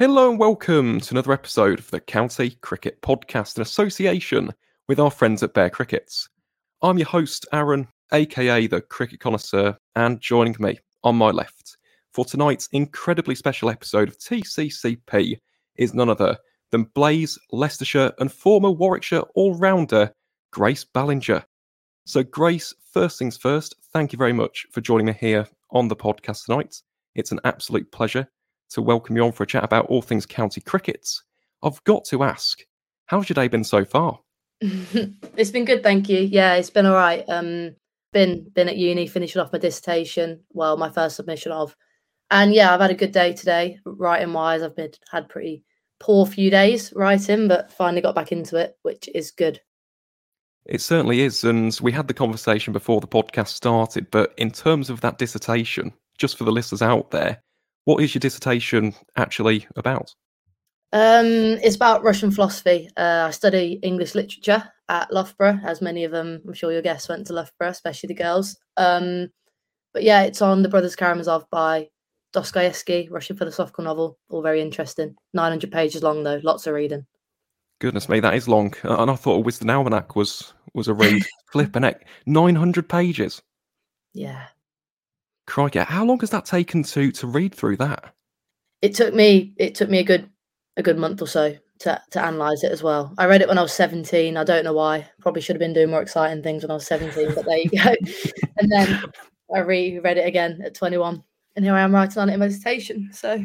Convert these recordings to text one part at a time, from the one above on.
Hello and welcome to another episode of the County Cricket Podcast in association with our friends at Bear Crickets. I'm your host, Aaron, aka the Cricket Connoisseur, and joining me on my left for tonight's incredibly special episode of TCCP is none other than Blaze, Leicestershire, and former Warwickshire all rounder Grace Ballinger. So, Grace, first things first, thank you very much for joining me here on the podcast tonight. It's an absolute pleasure to welcome you on for a chat about all things county crickets. I've got to ask, how's your day been so far? it's been good, thank you. Yeah, it's been all right. Um, been been at uni, finishing off my dissertation. Well, my first submission of, and yeah, I've had a good day today. Writing wise, I've been had pretty poor few days writing, but finally got back into it, which is good. It certainly is, and we had the conversation before the podcast started. But in terms of that dissertation, just for the listeners out there, what is your dissertation actually about? Um, it's about Russian philosophy. Uh, I study English literature at Loughborough, as many of them, I'm sure your guests went to Loughborough, especially the girls. Um, but yeah, it's on the Brothers Karamazov by Dostoevsky, Russian philosophical novel. All very interesting. 900 pages long, though. Lots of reading. Goodness me, that is long. And I thought a Wisden Almanac was was a read. Flipping heck, 900 pages. Yeah. Crikey, how long has that taken to to read through that? It took me it took me a good a good month or so to to analyze it as well. I read it when I was 17. I don't know why. Probably should have been doing more exciting things when I was 17, but there you go. and then I reread it again at 21, and here I am writing on it in meditation. So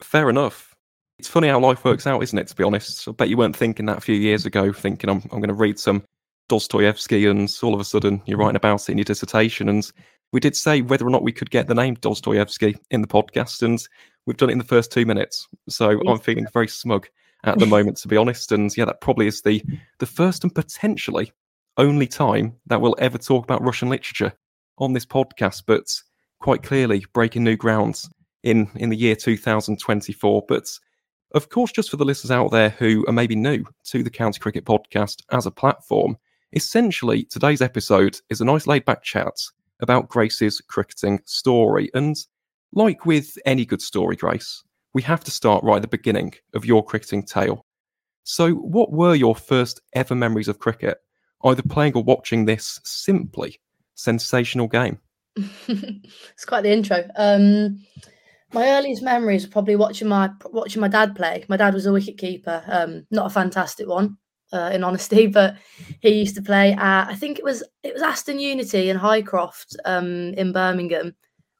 fair enough. It's funny how life works out, isn't it? To be honest, I bet you weren't thinking that a few years ago, thinking I'm I'm going to read some Dostoevsky, and all of a sudden you're writing about it in your dissertation, and we did say whether or not we could get the name Dostoevsky in the podcast, and we've done it in the first two minutes. So. I'm feeling very smug at the moment, to be honest. And yeah, that probably is the the first and potentially only time that we'll ever talk about Russian literature on this podcast. But quite clearly, breaking new grounds in in the year 2024. But of course, just for the listeners out there who are maybe new to the County Cricket Podcast as a platform, essentially today's episode is a nice laid back chat about Grace's cricketing story. And like with any good story, Grace, we have to start right at the beginning of your cricketing tale. So, what were your first ever memories of cricket, either playing or watching this simply sensational game? it's quite the intro. Um, my earliest memories are probably watching my watching my dad play. My dad was a wicket keeper, um, not a fantastic one, uh, in honesty, but he used to play at I think it was it was Aston Unity in Highcroft um, in Birmingham.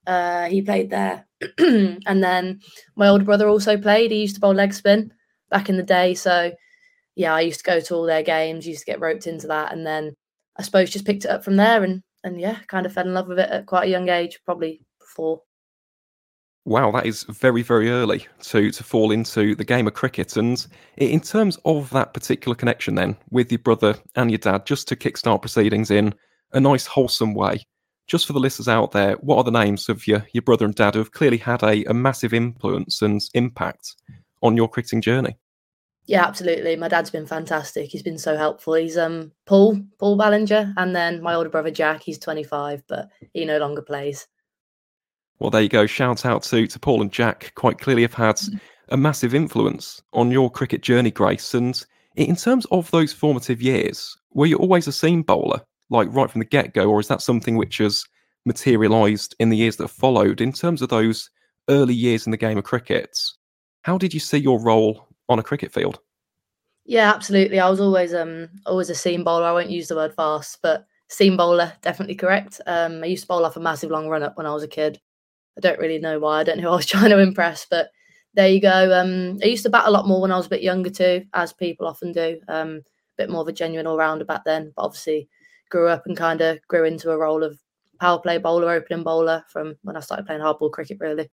Uh, he played there, and then my older brother also played. He used to bowl leg spin back in the day, so yeah, I used to go to all their games. Used to get roped into that, and then I suppose just picked it up from there, and and yeah, kind of fell in love with it at quite a young age, probably before Wow, that is very, very early to to fall into the game of cricket. And in terms of that particular connection, then with your brother and your dad, just to kickstart proceedings in a nice, wholesome way, just for the listeners out there, what are the names of your your brother and dad who have clearly had a, a massive influence and impact on your cricketing journey? Yeah, absolutely. My dad's been fantastic. He's been so helpful. He's um Paul Paul Ballinger, and then my older brother Jack. He's 25, but he no longer plays. Well, there you go. Shout out to, to Paul and Jack. Quite clearly have had mm. a massive influence on your cricket journey, Grace. And in terms of those formative years, were you always a seam bowler, like right from the get go, or is that something which has materialised in the years that followed? In terms of those early years in the game of cricket, how did you see your role on a cricket field? Yeah, absolutely. I was always um always a seam bowler. I won't use the word fast, but seam bowler definitely correct. Um, I used to bowl off a massive long run up when I was a kid. I don't really know why. I don't know who I was trying to impress, but there you go. Um, I used to bat a lot more when I was a bit younger too, as people often do. Um, a bit more of a genuine all rounder back then, but obviously grew up and kind of grew into a role of power play bowler, opening bowler from when I started playing hardball cricket, really.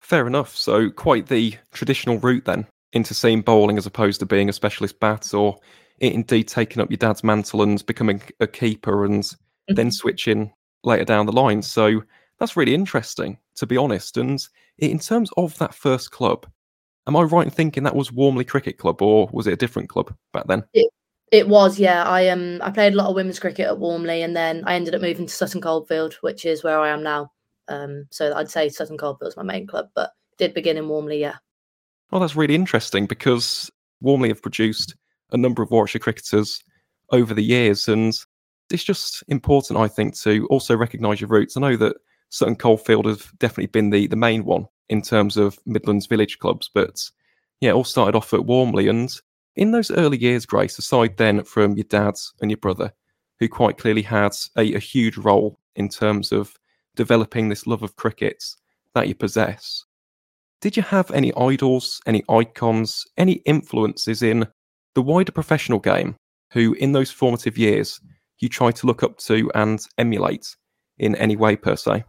Fair enough. So quite the traditional route then into seam bowling as opposed to being a specialist bat or indeed taking up your dad's mantle and becoming a keeper and mm-hmm. then switching later down the line. So that's really interesting, to be honest. And in terms of that first club, am I right in thinking that was Walmley Cricket Club, or was it a different club back then? It, it was, yeah. I um I played a lot of women's cricket at Walmley, and then I ended up moving to Sutton Coldfield, which is where I am now. Um, so I'd say Sutton Coldfield is my main club, but did begin in Walmley, yeah. Oh, that's really interesting because Walmley have produced a number of Warwickshire cricketers over the years, and it's just important, I think, to also recognise your roots. I know that Sutton Coldfield have definitely been the, the main one in terms of Midlands village clubs, but yeah, it all started off at Walmley. And in those early years, Grace, aside then from your dad and your brother, who quite clearly had a, a huge role in terms of developing this love of cricket that you possess, did you have any idols, any icons, any influences in the wider professional game who, in those formative years, you try to look up to and emulate in any way, per se?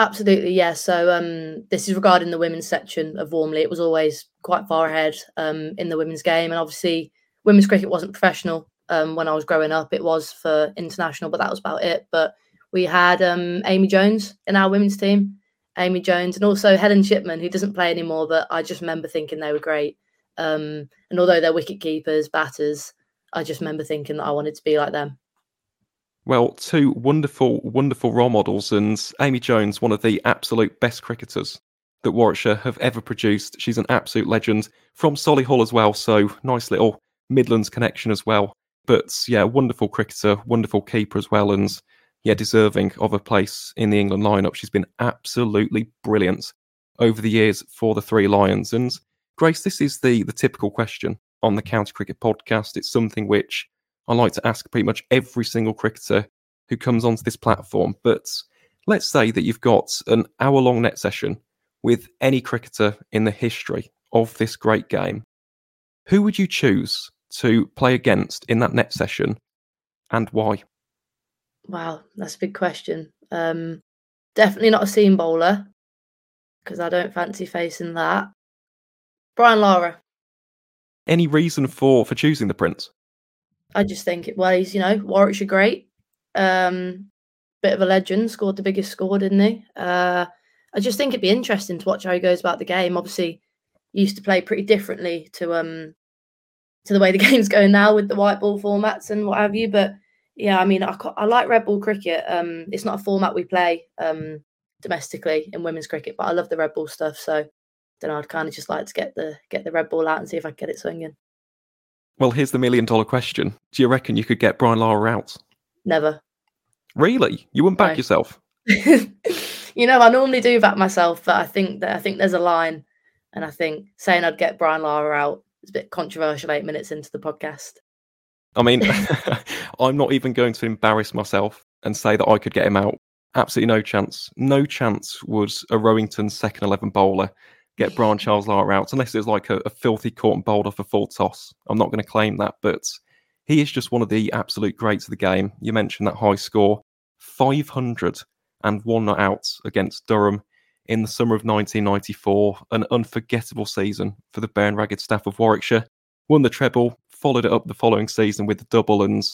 Absolutely, yeah. So um, this is regarding the women's section of Walmley. It was always quite far ahead um, in the women's game, and obviously, women's cricket wasn't professional um, when I was growing up. It was for international, but that was about it. But we had um, Amy Jones in our women's team, Amy Jones, and also Helen Shipman, who doesn't play anymore. But I just remember thinking they were great. Um, and although they're wicket keepers, batters, I just remember thinking that I wanted to be like them. Well, two wonderful, wonderful role models, and Amy Jones, one of the absolute best cricketers that Warwickshire have ever produced. She's an absolute legend from Solihull as well, so nice little Midlands connection as well. But yeah, wonderful cricketer, wonderful keeper as well, and yeah, deserving of a place in the England lineup. She's been absolutely brilliant over the years for the Three Lions. And Grace, this is the the typical question on the County Cricket Podcast. It's something which I like to ask pretty much every single cricketer who comes onto this platform. But let's say that you've got an hour long net session with any cricketer in the history of this great game. Who would you choose to play against in that net session and why? Wow, that's a big question. Um, definitely not a seam bowler because I don't fancy facing that. Brian Lara. Any reason for for choosing the Prince? I just think it. Well, he's you know Warwickshire great, um, bit of a legend. Scored the biggest score, didn't he? Uh, I just think it'd be interesting to watch how he goes about the game. Obviously, used to play pretty differently to um to the way the game's going now with the white ball formats and what have you. But yeah, I mean, I, I like red ball cricket. Um, it's not a format we play um domestically in women's cricket, but I love the red ball stuff. So, then I'd kind of just like to get the get the red ball out and see if I can get it swinging. Well, here's the million dollar question: Do you reckon you could get Brian Lara out? Never. Really? You wouldn't back no. yourself? you know, I normally do back myself, but I think that I think there's a line, and I think saying I'd get Brian Lara out is a bit controversial. Eight minutes into the podcast. I mean, I'm not even going to embarrass myself and say that I could get him out. Absolutely no chance. No chance would a Rowington second 11 bowler get Brian Charles Lara out unless it's like a, a filthy caught and bowled off a full toss. I'm not going to claim that, but he is just one of the absolute greats of the game. You mentioned that high score 500 and one not out against Durham in the summer of 1994. An unforgettable season for the and ragged staff of Warwickshire. Won the treble, followed it up the following season with the double, and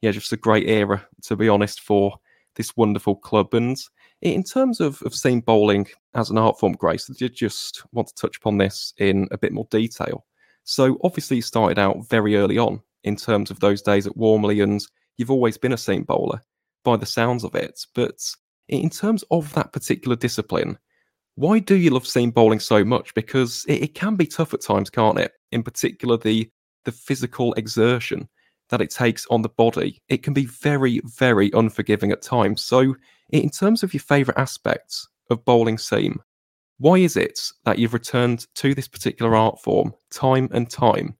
yeah, just a great era, to be honest, for this wonderful club. And in terms of, of seeing bowling as an art form, Grace, I did just want to touch upon this in a bit more detail. So, obviously, you started out very early on in terms of those days at Walmley, and you've always been a seam bowler by the sounds of it. But in terms of that particular discipline, why do you love seam bowling so much? Because it, it can be tough at times, can't it? In particular, the the physical exertion that it takes on the body, it can be very, very unforgiving at times. So, in terms of your favourite aspects of bowling seam, why is it that you've returned to this particular art form time and time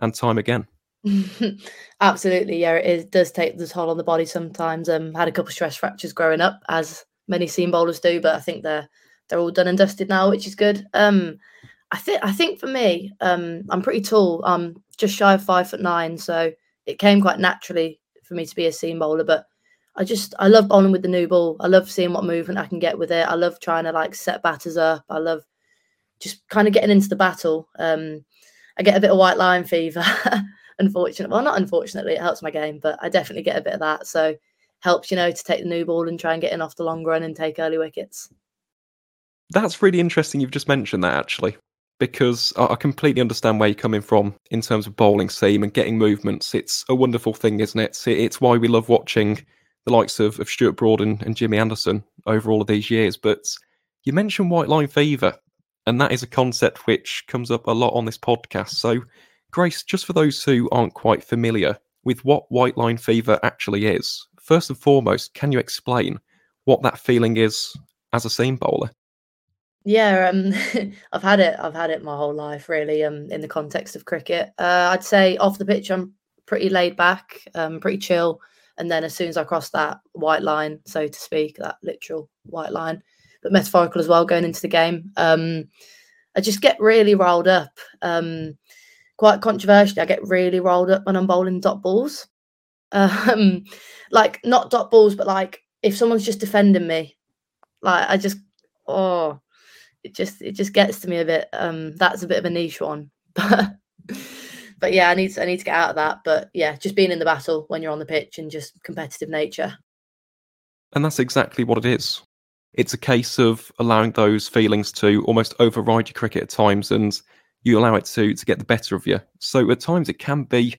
and time again? Absolutely, yeah, it, is, does take the toll on the body sometimes. Um, had a couple of stress fractures growing up, as many seam bowlers do, but I think they're they're all done and dusted now, which is good. Um, I think I think for me, um, I'm pretty tall. I'm just shy of five foot nine, so it came quite naturally for me to be a seam bowler. But I just I love bowling with the new ball. I love seeing what movement I can get with it. I love trying to like set batters up. I love just kind of getting into the battle. Um, I get a bit of white line fever, unfortunately. Well, not unfortunately, it helps my game, but I definitely get a bit of that. So helps, you know, to take the new ball and try and get in off the long run and take early wickets. That's really interesting. You've just mentioned that actually because I completely understand where you're coming from in terms of bowling seam and getting movements. It's a wonderful thing, isn't it? It's why we love watching the likes of, of Stuart Broad and, and Jimmy Anderson over all of these years. But you mentioned white line fever And that is a concept which comes up a lot on this podcast. So, Grace, just for those who aren't quite familiar with what white line fever actually is, first and foremost, can you explain what that feeling is as a seam bowler? Yeah, um, I've had it. I've had it my whole life, really. Um, in the context of cricket, uh, I'd say off the pitch, I'm pretty laid back, um, pretty chill. And then as soon as I cross that white line, so to speak, that literal white line, but metaphorical as well, going into the game, um, I just get really rolled up. Um, quite controversially, I get really rolled up when I'm bowling dot balls. Um, like not dot balls, but like if someone's just defending me, like I just oh, it just it just gets to me a bit. Um, that's a bit of a niche one, but but yeah, I need to, I need to get out of that. But yeah, just being in the battle when you're on the pitch and just competitive nature. And that's exactly what it is. It's a case of allowing those feelings to almost override your cricket at times, and you allow it to to get the better of you. So at times it can be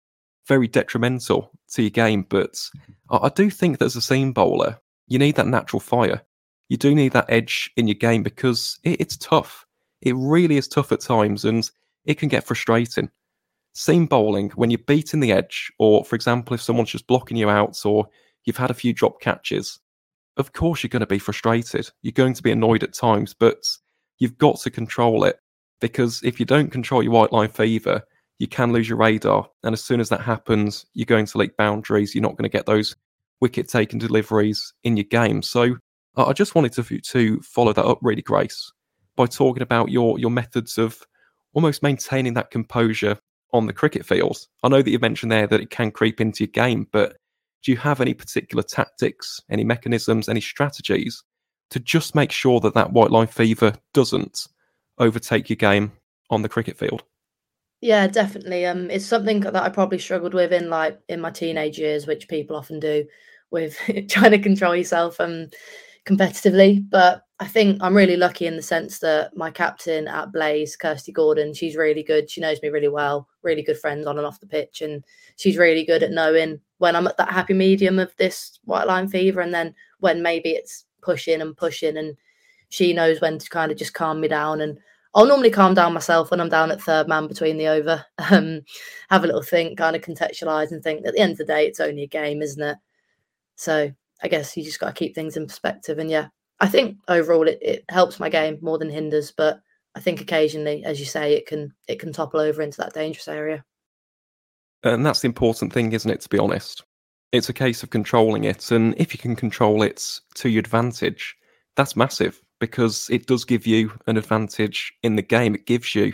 very detrimental to your game. But I, I do think that as a seam bowler, you need that natural fire. You do need that edge in your game because it, it's tough. It really is tough at times, and it can get frustrating. Seam bowling, when you're beating the edge, or for example, if someone's just blocking you out, or you've had a few drop catches, of course you're going to be frustrated. You're going to be annoyed at times, but you've got to control it because if you don't control your white line fever, you can lose your radar. And as soon as that happens, you're going to leak boundaries. You're not going to get those wicket taking deliveries in your game. So I just wanted to to follow that up really, Grace, by talking about your your methods of almost maintaining that composure on the cricket field. I know that you mentioned there that it can creep into your game, but do you have any particular tactics, any mechanisms, any strategies to just make sure that that white line fever doesn't overtake your game on the cricket field? Yeah, definitely. Um, it's something that I probably struggled with in like in my teenage years, which people often do with trying to control yourself um competitively. But I think I'm really lucky in the sense that my captain at Blaze, Kirsty Gordon, she's really good. She knows me really well, really good friends on and off the pitch. And she's really good at knowing when I'm at that happy medium of this white line fever and then when maybe it's pushing and pushing. And she knows when to kind of just calm me down. And I'll normally calm down myself when I'm down at third man between the over, um, have a little think, kind of contextualize and think at the end of the day, it's only a game, isn't it? So I guess you just got to keep things in perspective. And yeah, I think overall it, it helps my game more than hinders, but I think occasionally, as you say, it can it can topple over into that dangerous area. And that's the important thing, isn't it? To be honest, it's a case of controlling it, and if you can control it to your advantage, that's massive because it does give you an advantage in the game. It gives you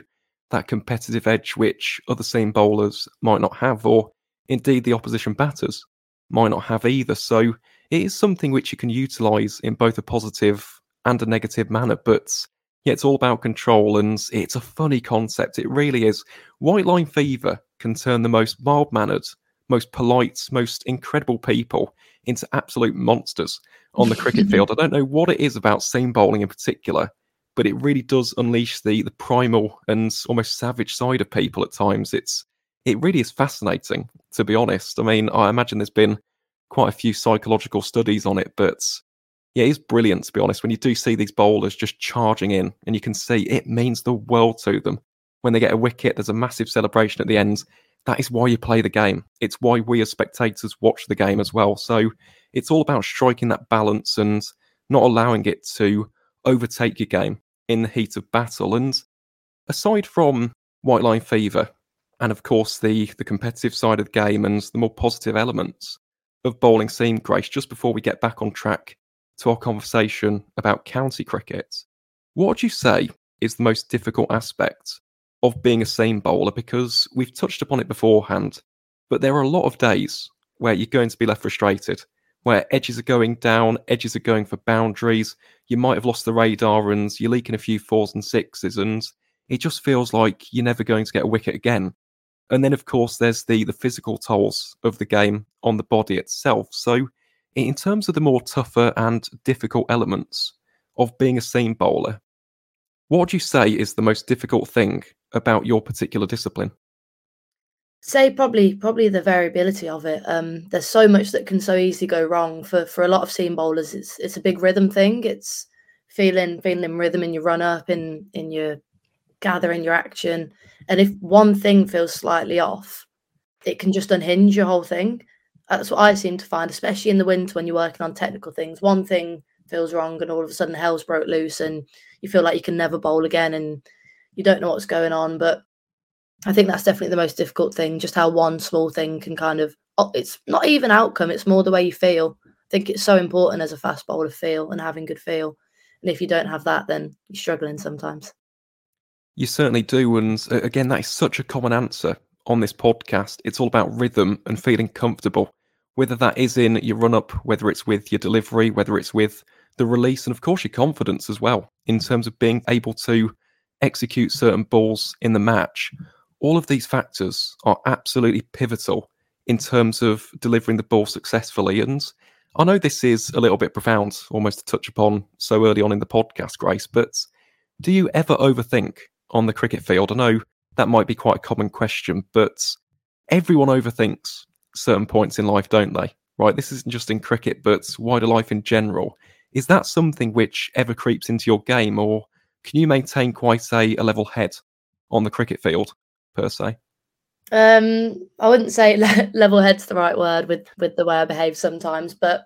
that competitive edge which other seam bowlers might not have, or indeed the opposition batters might not have either. So it is something which you can utilize in both a positive and a negative manner. But yeah, it's all about control and it's a funny concept. It really is. White line fever can turn the most mild mannered, most polite, most incredible people into absolute monsters on the cricket field. I don't know what it is about seam bowling in particular, but it really does unleash the the primal and almost savage side of people at times. It's it really is fascinating, to be honest. I mean, I imagine there's been quite a few psychological studies on it, but yeah, it's brilliant to be honest. When you do see these bowlers just charging in, and you can see it means the world to them. When they get a wicket, there's a massive celebration at the end. That is why you play the game. It's why we as spectators watch the game as well. So it's all about striking that balance and not allowing it to overtake your game in the heat of battle. And aside from white line fever, and of course the the competitive side of the game and the more positive elements, of bowling seam, Grace, just before we get back on track to our conversation about county cricket, what would you say is the most difficult aspect of being a seam bowler? Because we've touched upon it beforehand, but there are a lot of days where you're going to be left frustrated, where edges are going down, edges are going for boundaries. You might have lost the radar and you're leaking a few fours and sixes, and it just feels like you're never going to get a wicket again. And then, of course, there's the the physical tolls of the game on the body itself. So, in terms of the more tougher and difficult elements of being a seam bowler, what would you say is the most difficult thing about your particular discipline? Say probably probably the variability of it. Um, there's so much that can so easily go wrong for for a lot of seam bowlers. It's it's a big rhythm thing. It's feeling feeling rhythm in your run up, in in your gathering your action. And if one thing feels slightly off, it can just unhinge your whole thing. That's what I seem to find, especially in the winter when you're working on technical things. One thing feels wrong, and all of a sudden hell's broke loose, and you feel like you can never bowl again, and you don't know what's going on. But I think that's definitely the most difficult thing, just how one small thing can kind of oh, it's not even outcome, it's more the way you feel. I think it's so important as a fast bowler feel and having good feel. And if you don't have that, then you're struggling sometimes. You certainly do. And uh, again, that is such a common answer on this podcast. It's all about rhythm and feeling comfortable whether that is in your run up, whether it's with your delivery, whether it's with the release, and of course your confidence as well, in terms of being able to execute certain balls in the match. All of these factors are absolutely pivotal in terms of delivering the ball successfully. And I know this is a little bit profound, almost to touch upon so early on in the podcast, Grace, but do you ever overthink on the cricket field? I know that might be quite a common question, but everyone overthinks certain points in life, don't they? Right? This isn't just in cricket, but wider life in general. Is that something which ever creeps into your game, or can you maintain quite a, a level head on the cricket field per se? Um, I wouldn't say level head's the right word with with the way I behave sometimes, but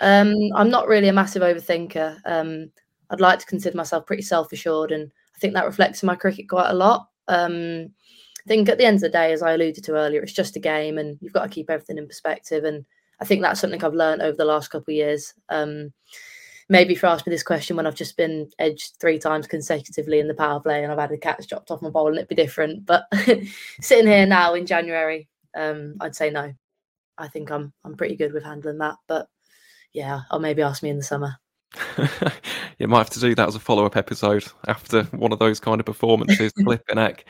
um, I'm not really a massive overthinker. Um, I'd like to consider myself pretty self assured, and think that reflects in my cricket quite a lot. Um, I think at the end of the day, as I alluded to earlier, it's just a game, and you've got to keep everything in perspective. And I think that's something I've learned over the last couple of years. Um, maybe if you ask me this question when I've just been edged three times consecutively in the power play and I've had a catch dropped off my bowl, and it'd be different. But sitting here now in January, um, I'd say no. I think I'm I'm pretty good with handling that. But yeah, or maybe ask me in the summer. you might have to do that as a follow up episode after one of those kind of performances, flipping heck.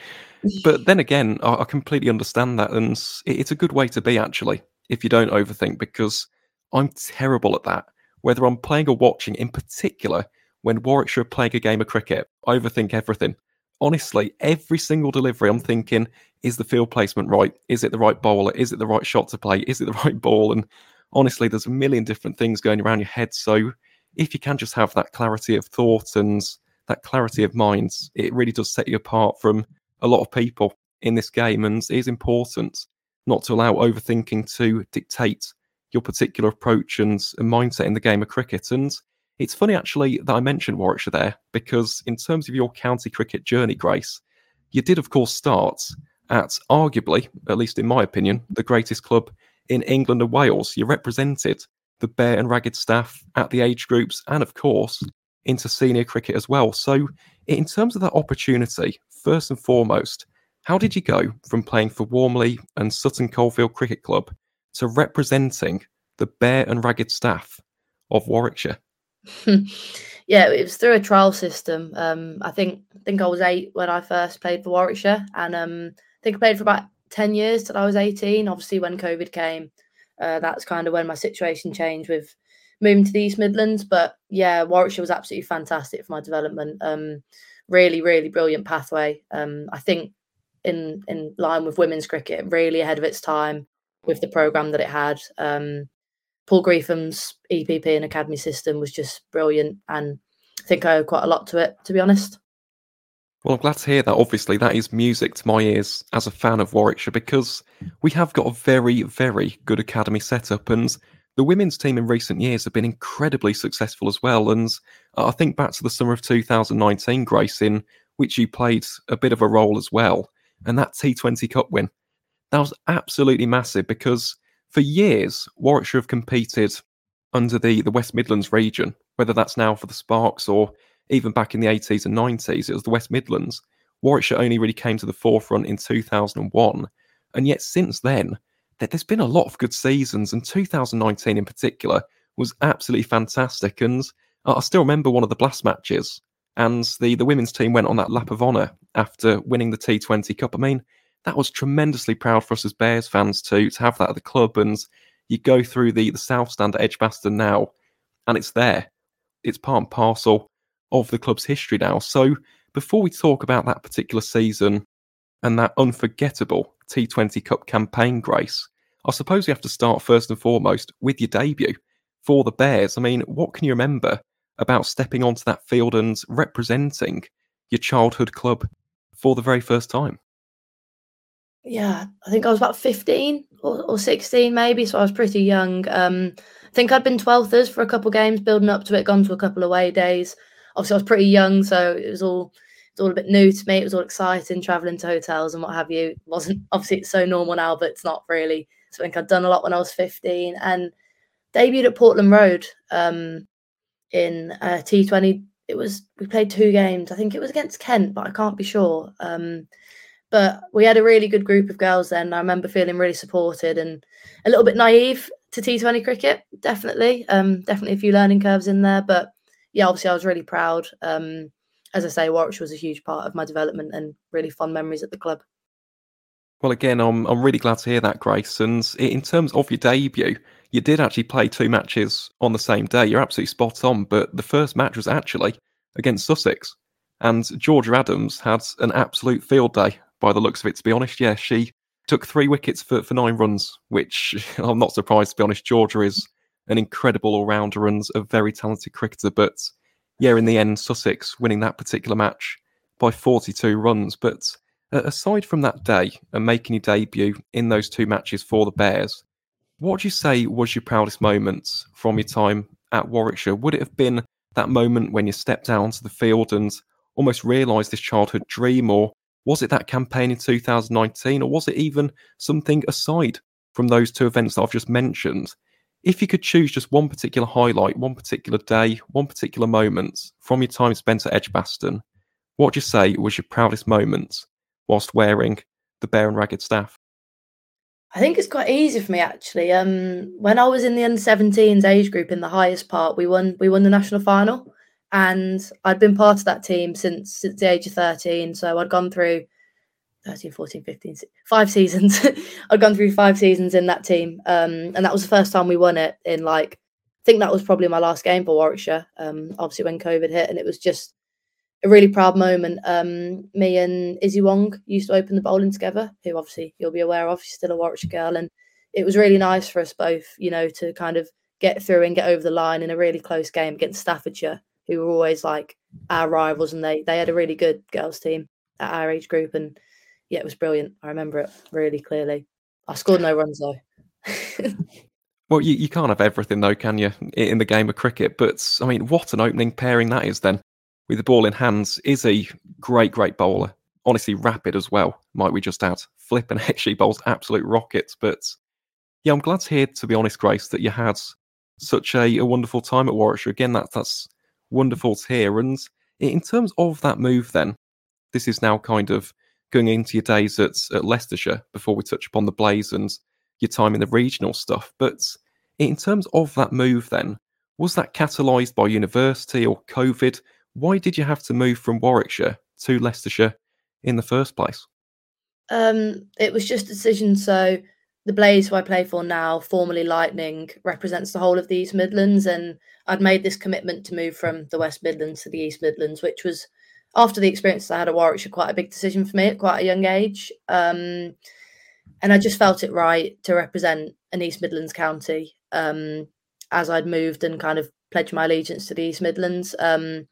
But then again, I, I completely understand that, and it, it's a good way to be actually if you don't overthink because I'm terrible at that. Whether I'm playing or watching, in particular, when Warwickshire are playing a game of cricket, I overthink everything. Honestly, every single delivery, I'm thinking, is the field placement right? Is it the right bowler? Is it the right shot to play? Is it the right ball? And honestly, there's a million different things going around your head. So if you can just have that clarity of thought and that clarity of mind, it really does set you apart from a lot of people in this game. And it is important not to allow overthinking to dictate your particular approach and, and mindset in the game of cricket. And it's funny actually that I mentioned Warwickshire there, because in terms of your county cricket journey, Grace, you did, of course, start at arguably, at least in my opinion, the greatest club in England and Wales. You represented the bear and ragged staff at the age groups, and of course, into senior cricket as well. So, in terms of that opportunity, first and foremost, how did you go from playing for Walmley and Sutton Coldfield Cricket Club to representing the bear and ragged staff of Warwickshire? yeah, it was through a trial system. Um, I think I think I was eight when I first played for Warwickshire, and um, I think I played for about ten years till I was eighteen. Obviously, when COVID came, uh, that's kind of when my situation changed with moving to the East Midlands. But yeah, Warwickshire was absolutely fantastic for my development. Um, really, really brilliant pathway. Um, I think in in line with women's cricket, really ahead of its time with the program that it had. Um, Paul Greetham's EPP and academy system was just brilliant, and I think I owe quite a lot to it, to be honest. Well, I'm glad to hear that. Obviously, that is music to my ears as a fan of Warwickshire because we have got a very, very good academy setup, and the women's team in recent years have been incredibly successful as well. And I think back to the summer of 2019, Grace, in which you played a bit of a role as well, and that T20 Cup win. That was absolutely massive because for years, Warwickshire have competed under the, the West Midlands region, whether that's now for the Sparks or even back in the 80s and 90s, it was the West Midlands. Warwickshire only really came to the forefront in 2001. And yet, since then, there's been a lot of good seasons, and 2019 in particular was absolutely fantastic. And I still remember one of the blast matches, and the, the women's team went on that lap of honour after winning the T20 Cup. I mean, that was tremendously proud for us as Bears fans to, to have that at the club. And you go through the, the South Stand at Edgbaston now, and it's there. It's part and parcel of the club's history now. So before we talk about that particular season and that unforgettable T20 Cup campaign, Grace, I suppose we have to start first and foremost with your debut for the Bears. I mean, what can you remember about stepping onto that field and representing your childhood club for the very first time? Yeah, I think I was about 15 or, or 16 maybe, so I was pretty young. Um, I think I'd been 12thers for a couple of games, building up to it, gone to a couple of away days. Obviously, I was pretty young, so it was all it's all a bit new to me. It was all exciting, traveling to hotels and what have you. It wasn't obviously it's so normal now, but it's not really. So I think I'd done a lot when I was 15 and debuted at Portland Road um, in uh, T20. It was we played two games. I think it was against Kent, but I can't be sure. Um, but we had a really good group of girls then. I remember feeling really supported and a little bit naive to T20 cricket, definitely. Um, definitely a few learning curves in there. But yeah, obviously I was really proud. Um, as I say, Warwickshire was a huge part of my development and really fond memories at the club. Well, again, I'm I'm really glad to hear that, Grace. And in terms of your debut, you did actually play two matches on the same day. You're absolutely spot on. But the first match was actually against Sussex, and Georgia Adams had an absolute field day by the looks of it. To be honest, yeah, she took three wickets for, for nine runs, which I'm not surprised to be honest. Georgia is an incredible all rounder and a very talented cricketer. But yeah, in the end, Sussex winning that particular match by 42 runs. But aside from that day and making your debut in those two matches for the Bears, what do you say was your proudest moments from your time at Warwickshire? Would it have been that moment when you stepped out onto the field and almost realised this childhood dream, or was it that campaign in 2019, or was it even something aside from those two events that I've just mentioned? If you could choose just one particular highlight, one particular day, one particular moment from your time spent at Edgbaston, what would you say was your proudest moment whilst wearing the Bear and Ragged staff? I think it's quite easy for me actually. Um, when I was in the under 17s age group in the highest part, we won we won the national final and I'd been part of that team since since the age of 13 so I'd gone through 13 14 15 five seasons. I'd gone through five seasons in that team um, and that was the first time we won it in like I think that was probably my last game for Warwickshire um, obviously when covid hit and it was just a really proud moment. Um, me and Issy Wong used to open the bowling together who obviously you'll be aware of she's still a Warwickshire girl and it was really nice for us both you know to kind of get through and get over the line in a really close game against Staffordshire who were always like our rivals, and they they had a really good girls team at our age group, and yeah, it was brilliant. I remember it really clearly. I scored no runs though. well, you, you can't have everything though, can you, in the game of cricket? But I mean, what an opening pairing that is then. With the ball in hands, is a great, great bowler. Honestly, rapid as well. Might we just add? Flip and actually bowls absolute rockets. But yeah, I'm glad to hear, to be honest, Grace, that you had such a, a wonderful time at Warwickshire. Again, that that's wonderful to hear. And in terms of that move, then, this is now kind of going into your days at, at Leicestershire before we touch upon the Blaze and your time in the regional stuff. But in terms of that move, then, was that catalysed by university or COVID? Why did you have to move from Warwickshire to Leicestershire in the first place? Um, it was just a decision. So the Blaze, who I play for now, formerly Lightning, represents the whole of the East Midlands, and I'd made this commitment to move from the West Midlands to the East Midlands, which was after the experience I had at Warwickshire, quite a big decision for me at quite a young age. Um, and I just felt it right to represent an East Midlands county um, as I'd moved and kind of pledged my allegiance to the East Midlands. Um,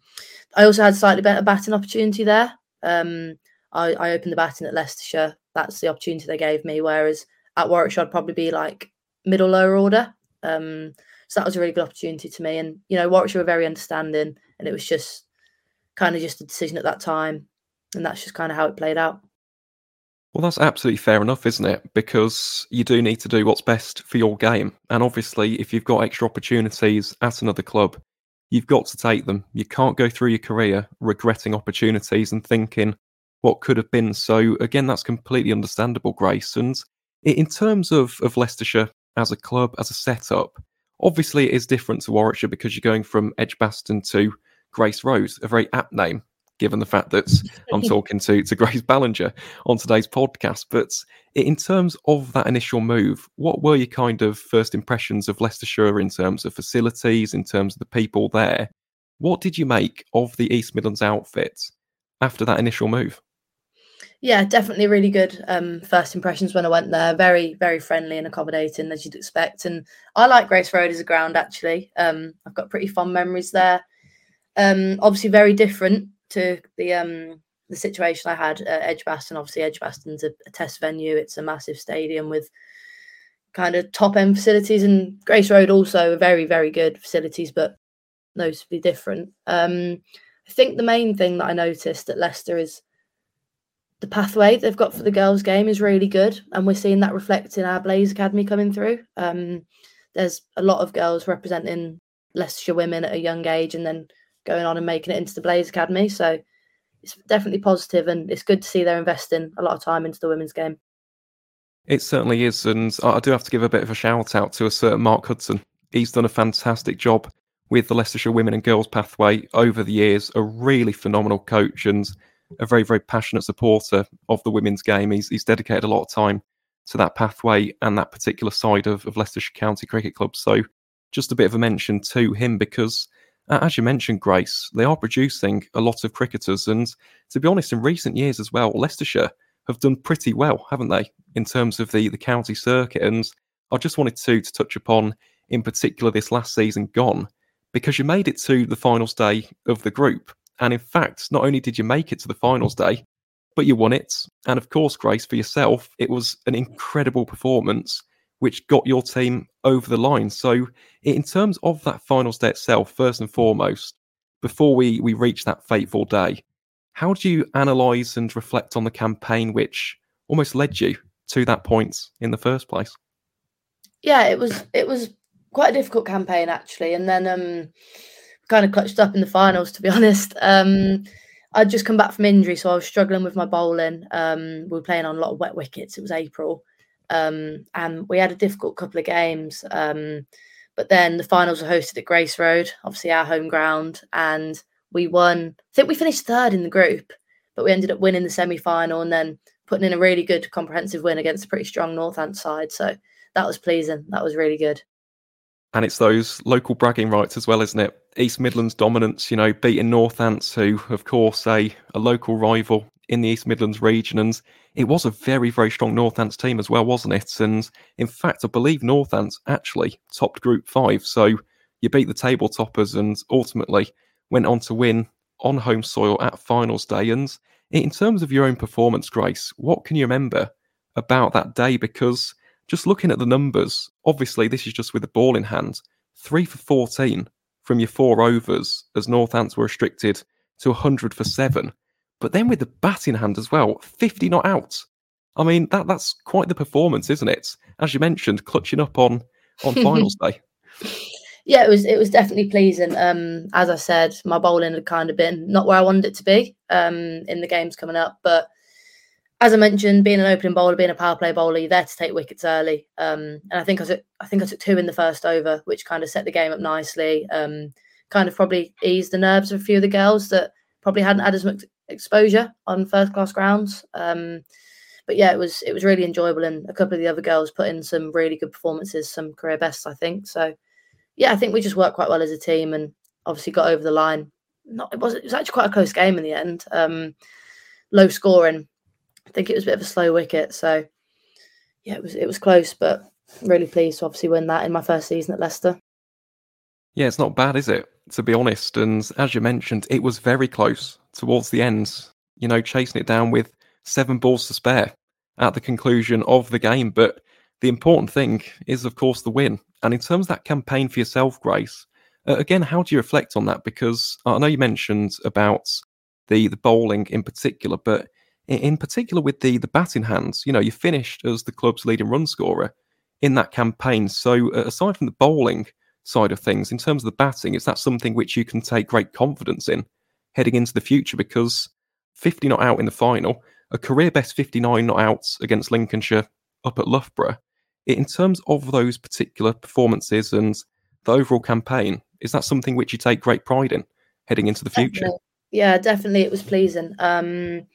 I also had slightly better batting opportunity there. Um, I, I, opened the batting at Leicestershire. That's the opportunity they gave me. Whereas at Warwickshire, I'd probably be like middle lower order. Um, so that was a really good opportunity to me. And you know, Warwickshire were very understanding, and it was just kind of just a decision at that time, and that's just kind of how it played out. Well, that's absolutely fair enough, isn't it? Because you do need to do what's best for your game. And obviously, if you've got extra opportunities at another club, you've got to take them. You can't go through your career regretting opportunities and thinking what could have been. So, again, that's completely understandable, Grace. And in terms of, of Leicestershire as a club, as a setup, obviously it is different to Warwickshire because you're going from Edgbaston to Grace Road, a very apt name, given the fact that I'm talking to, to Grace Ballinger on today's podcast. But in terms of that initial move, what were your kind of first impressions of Leicestershire in terms of facilities, in terms of the people there? What did you make of the East Midlands outfit after that initial move? Yeah, definitely really good um, first impressions when I went there. Very, very friendly and accommodating as you'd expect. And I like Grace Road as a ground actually. Um, I've got pretty fond memories there. Um, obviously, very different to the um, the situation I had at Edgbaston. Obviously, Edgbaston's a, a test venue. It's a massive stadium with kind of top end facilities, and Grace Road also very very good facilities, but noticeably different. Um, I think the main thing that I noticed at Leicester is the pathway they've got for the girls' game is really good, and we're seeing that reflect in our Blaze Academy coming through. Um, there's a lot of girls representing Leicestershire women at a young age, and then going on and making it into the Blaze Academy. So it's definitely positive, and it's good to see they're investing a lot of time into the women's game. It certainly is, and I do have to give a bit of a shout out to a certain Mark Hudson. He's done a fantastic job with the Leicestershire Women and Girls Pathway over the years. A really phenomenal coach and a very, very passionate supporter of the women's game. He's, he's dedicated a lot of time to that pathway and that particular side of, of Leicestershire County Cricket Club. So, just a bit of a mention to him because Uh, as you mentioned, Grace, they are producing a lot of cricketers. And to be honest, in recent years as well, Leicestershire have done pretty well, haven't they, in terms of the, the county circuit? And I just wanted to, to touch upon, in particular, this last season gone, because you made it to the finals day of the group. And in fact, not only did you make it to the finals day, but you won it. And of course, Grace, for yourself, it was an incredible performance which got your team over the line. So, in terms of that final day itself, first and foremost, before we, we reach that fateful day, how do you analyse and reflect on the campaign which almost led you to that point in the first place? Yeah, it was it was quite a difficult campaign actually, and then um, kind of clutched up in the finals. To be honest, um, I'd just come back from injury, so I was struggling with my bowling. Um, we were playing on a lot of wet wickets. It was April, um, and we had a difficult couple of games. Um, but then the finals were hosted at Grace Road, obviously our home ground, and we won. I think we finished third in the group, but we ended up winning the semi final and then putting in a really good comprehensive win against a pretty strong Northants side. So that was pleasing. That was really good. And it's those local bragging rights as well, isn't it? East Midlands dominance, you know, beating Northants, who, of course, a, a local rival in the East Midlands region. And it was a very, very strong Northants team as well, wasn't it? And in fact, I believe Northants actually topped Group 5. So you beat the table toppers and ultimately went on to win on home soil at finals day. And in terms of your own performance, Grace, what can you remember about that day? Because just looking at the numbers, obviously this is just with the ball in hand, three for 14 from your four overs, as Northants were restricted to 100 for seven. But then with the bat in hand as well, 50 not out. I mean, that that's quite the performance, isn't it? As you mentioned, clutching up on on finals day. Yeah, it was it was definitely pleasing. Um, as I said, my bowling had kind of been not where I wanted it to be um, in the games coming up. But as I mentioned, being an opening bowler, being a power play bowler, you're there to take wickets early. Um, and I think I took I think I took two in the first over, which kind of set the game up nicely. Um, kind of probably eased the nerves of a few of the girls that probably hadn't had as much exposure on first class grounds. Um, but yeah, it was it was really enjoyable, and a couple of the other girls put in some really good performances, some career bests, I think. So yeah, I think we just worked quite well as a team, and obviously got over the line. Not it was it was actually quite a close game in the end. Um, low scoring. I think it was a bit of a slow wicket, so yeah, it was it was close, but really pleased to obviously win that in my first season at Leicester. Yeah, it's not bad, is it? To be honest, and as you mentioned, it was very close towards the end, you know, chasing it down with seven balls to spare at the conclusion of the game. But the important thing is, of course, the win. And in terms of that campaign for yourself, Grace, uh, again, how do you reflect on that? Because I know you mentioned about the the bowling in particular, but in, particular with the the batting hands, you know, you finished as the club's leading run scorer in that campaign. So uh, aside from the bowling side of things, in terms of the batting, is that something which you can take great confidence in heading into the future because 50 not out in the final, a career best 59 not out against Lincolnshire up at Loughborough. In terms of those particular performances and the overall campaign, is that something which you take great pride in heading into the future? Definitely. Yeah, definitely. It was pleasing. Um,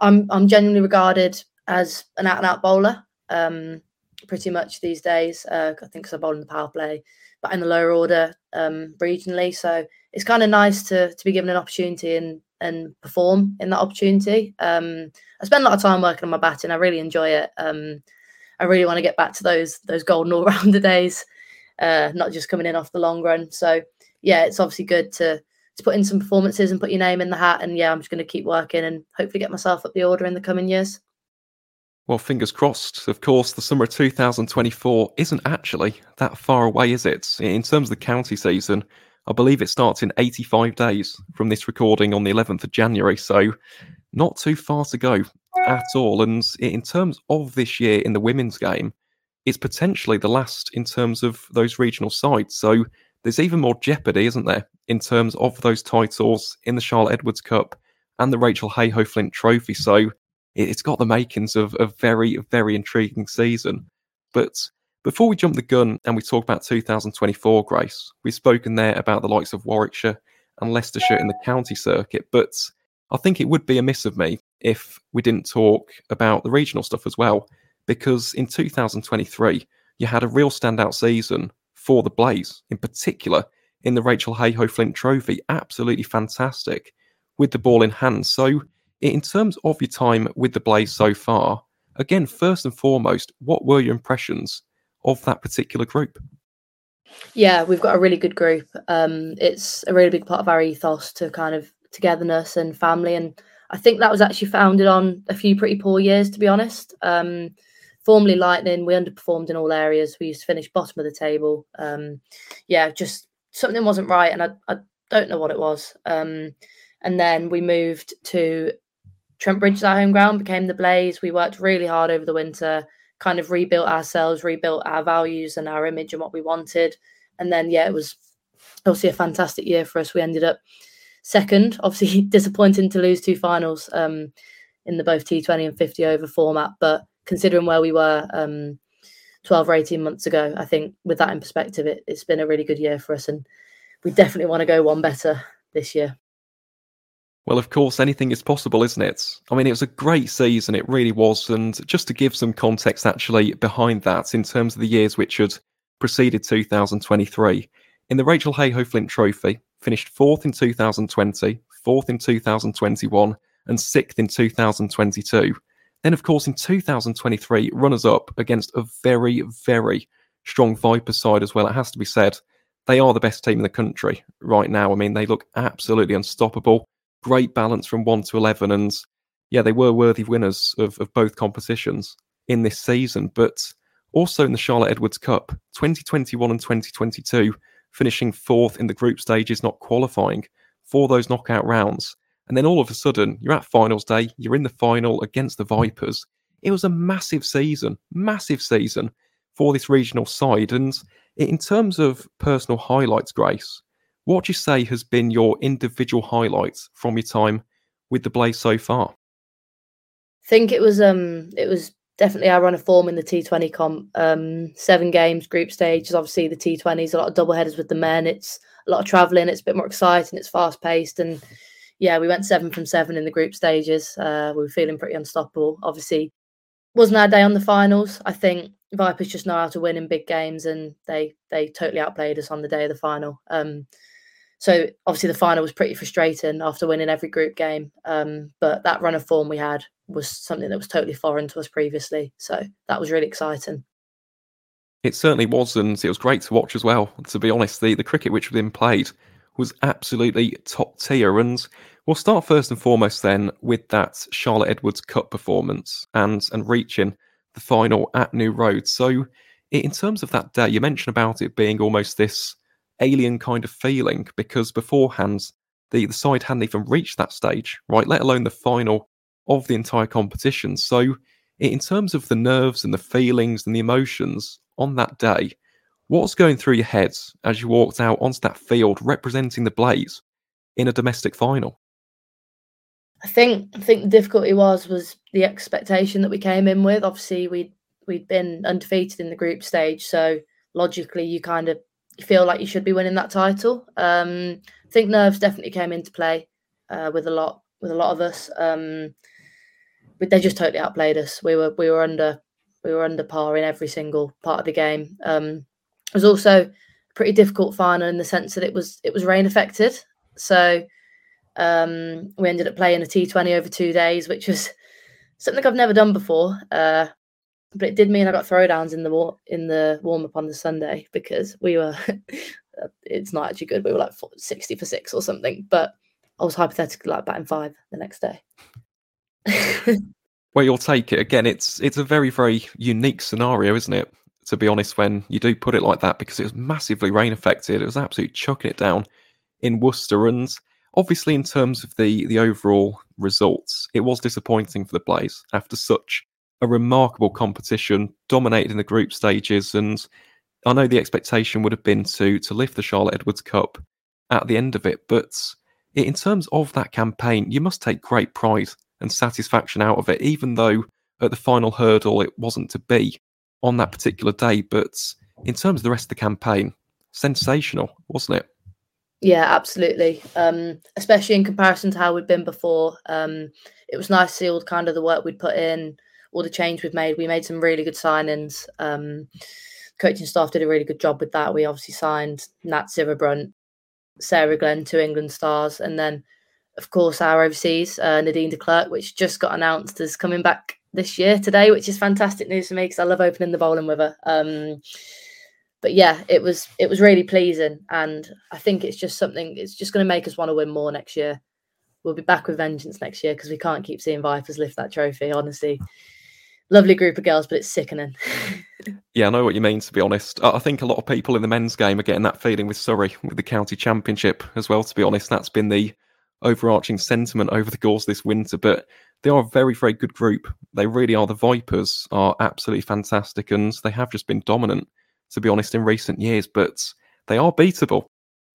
I'm I'm genuinely regarded as an out and out bowler. Um, pretty much these days. Uh, I think because I bowl in the power play, but in the lower order um, regionally. So it's kind of nice to to be given an opportunity and and perform in that opportunity. Um, I spend a lot of time working on my batting. I really enjoy it. Um, I really want to get back to those those golden all rounder days, uh, not just coming in off the long run. So yeah, it's obviously good to to put in some performances and put your name in the hat. And yeah, I'm just going to keep working and hopefully get myself up the order in the coming years. Well, fingers crossed. Of course, the summer of 2024 isn't actually that far away, is it? In terms of the county season, I believe it starts in 85 days from this recording on the 11th of January. So, not too far to go at all. And in terms of this year in the women's game, it's potentially the last in terms of those regional sides. So, there's even more jeopardy, isn't there, in terms of those titles in the Charlotte Edwards Cup and the Rachel Heyhoe Flint Trophy. So, it's got the makings of a very, very intriguing season. But before we jump the gun and we talk about 2024, Grace, we've spoken there about the likes of Warwickshire and Leicestershire in the county circuit. But I think it would be amiss of me if we didn't talk about the regional stuff as well, because in 2023, you had a real standout season for the Blaze, in particular in the Rachel Heyhoe Flint Trophy. Absolutely fantastic with the ball in hand. So, in terms of your time with the Blaze so far, again, first and foremost, what were your impressions of that particular group? Yeah, we've got a really good group. Um, it's a really big part of our ethos to kind of togetherness and family. And I think that was actually founded on a few pretty poor years, to be honest. Um, formerly Lightning, we underperformed in all areas. We used to finish bottom of the table. Um, yeah, just something wasn't right, and I, I don't know what it was. Um, and then we moved to Trent Bridge, our home ground, became the Blaze. We worked really hard over the winter, kind of rebuilt ourselves, rebuilt our values and our image and what we wanted. And then, yeah, it was obviously a fantastic year for us. We ended up second, obviously disappointing to lose two finals um, in the both T20 and 50 over format. But considering where we were um, 12 or 18 months ago, I think with that in perspective, it, it's been a really good year for us. And we definitely want to go one better this year. Well, of course, anything is possible, isn't it? I mean, it was a great season, it really was. And just to give some context actually behind that, in terms of the years which had preceded 2023, in the Rachel Heyhoe Flint Trophy, finished fourth in 2020, fourth in 2021, and sixth in 2022. Then, of course, in 2023, runners up against a very, very strong Viper side as well. It has to be said. They are the best team in the country right now. I mean, they look absolutely unstoppable great balance from 1 to 11. And yeah, they were worthy winners of, of both competitions in this season. But also in the Charlotte Edwards Cup, 2021 and 2022, finishing fourth in the group stages, not qualifying for those knockout rounds. And then all of a sudden, you're at finals day, you're in the final against the Vipers. It was a massive season, massive season for this regional side. And in terms of personal highlights, Grace, what do you say has been your individual highlights from your time with the Blaze so far? I think it was um it was definitely our run of form in the T20 comp. Um, seven games, group stages. Obviously, the T20s, a lot of double headers with the men. It's a lot of travelling. It's a bit more exciting. It's fast paced, and yeah, we went seven from seven in the group stages. Uh, we were feeling pretty unstoppable. Obviously, wasn't our day on the finals. I think Vipers just know how to win in big games, and they they totally outplayed us on the day of the final. Um, so obviously the final was pretty frustrating after winning every group game. Um, but that run of form we had was something that was totally foreign to us previously. So that was really exciting. It certainly was, and it was great to watch as well. To be honest, the, the cricket which was being played was absolutely top tier. And we'll start first and foremost then with that Charlotte Edwards Cup performance and and reaching the final at New Road. So in terms of that day, you mentioned about it being almost this alien kind of feeling because beforehand the, the side hadn't even reached that stage, right? Let alone the final of the entire competition. So, in terms of the nerves and the feelings and the emotions on that day, what's going through your heads as you walked out onto that field representing the Blaze in a domestic final? I think I think the difficulty was was the expectation that we came in with. Obviously, we we'd been undefeated in the group stage, so logically you kind of feel like you should be winning that title. Um, I think nerves definitely came into play uh, with a lot with a lot of us. Um, but they just totally outplayed us. We were we were under we were under par in every single part of the game. Um, it was also a pretty difficult final in the sense that it was it was rain affected. So um, we ended up playing a T20 over two days, which was something I've never done before. Uh, but it did mean I got throwdowns in the war- in the warm up on the Sunday because we were uh, it's not actually good. We were like 60 for six or something, but I was hypothetically like batting five the next day. well, you'll take it again. It's it's a very very unique scenario, isn't it? To be honest, when you do put it like that, because it was massively rain affected, it was absolutely chucking it down in Worcester, and obviously in terms of the the overall results, it was disappointing for the Blaze after such a remarkable competition, dominated in the group stages, and I know the expectation would have been to to lift the Charlotte Edwards Cup at the end of it, but in terms of that campaign, you must take great pride and satisfaction out of it, even though at the final hurdle it wasn't to be on that particular day. But in terms of the rest of the campaign, sensational, wasn't it? Yeah, absolutely. Um, especially in comparison to how we'd been before. Um, it was nice to see all kind of the work we'd put in, all the change we've made. We made some really good signings. Um, coaching staff did a really good job with that. We obviously signed Nat Sciver-Brunt, Sarah Glenn, two England stars, and then of course our overseas uh, Nadine de Klerk, which just got announced as coming back this year today, which is fantastic news for me because I love opening the bowling with her. Um, but yeah, it was it was really pleasing, and I think it's just something. It's just going to make us want to win more next year. We'll be back with vengeance next year because we can't keep seeing Vipers lift that trophy. Honestly, lovely group of girls, but it's sickening. yeah, I know what you mean. To be honest, I think a lot of people in the men's game are getting that feeling with Surrey with the county championship as well. To be honest, that's been the overarching sentiment over the course this winter. But they are a very, very good group. They really are. The Vipers are absolutely fantastic, and they have just been dominant. To be honest, in recent years, but they are beatable.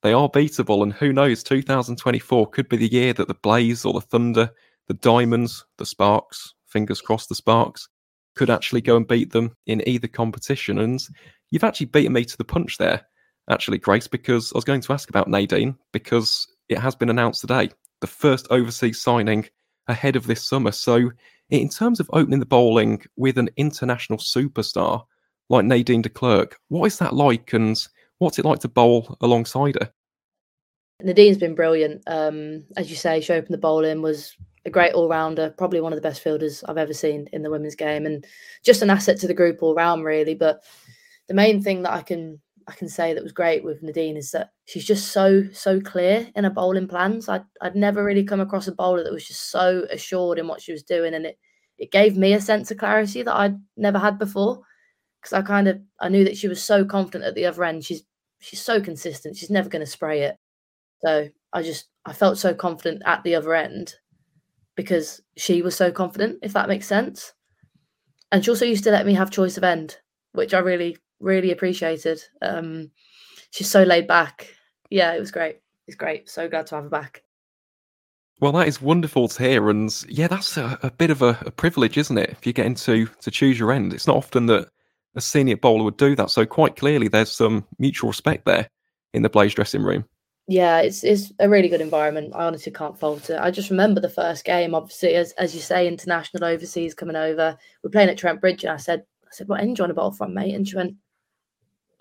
They are beatable, and who knows? 2024 could be the year that the Blaze or the Thunder, the Diamonds, the Sparks, fingers crossed, the Sparks could actually go and beat them in either competition. And you've actually beaten me to the punch there, actually, Grace, because I was going to ask about Nadine because it has been announced today the first overseas signing ahead of this summer. So, in terms of opening the bowling with an international superstar like Nadine de Klerk, what is that like and what's it like to bowl alongside her? Nadine's been brilliant. Um, as you say, she opened the bowling, was a great all rounder, probably one of the best fielders I've ever seen in the women's game, and just an asset to the group all round, really. But the main thing that I can I can say that was great with Nadine is that she's just so so clear in her bowling plans. I'd I'd never really come across a bowler that was just so assured in what she was doing, and it it gave me a sense of clarity that I'd never had before. Because I kind of I knew that she was so confident at the other end. She's she's so consistent. She's never going to spray it. So I just I felt so confident at the other end because she was so confident, if that makes sense. And she also used to let me have choice of end, which I really, really appreciated. Um, she's so laid back. Yeah, it was great. It's great. So glad to have her back. Well, that is wonderful to hear, and yeah, that's a, a bit of a, a, privilege, isn't it? If you get into to choose your end, it's not often that a senior bowler would do that. So quite clearly, there's some mutual respect there in the Blaze dressing room yeah, it's it's a really good environment. I honestly can't fault it. I just remember the first game, obviously, as as you say, international overseas coming over. We're playing at Trent Bridge, and I said, I said, what end do you want to bowl from, mate? And she went,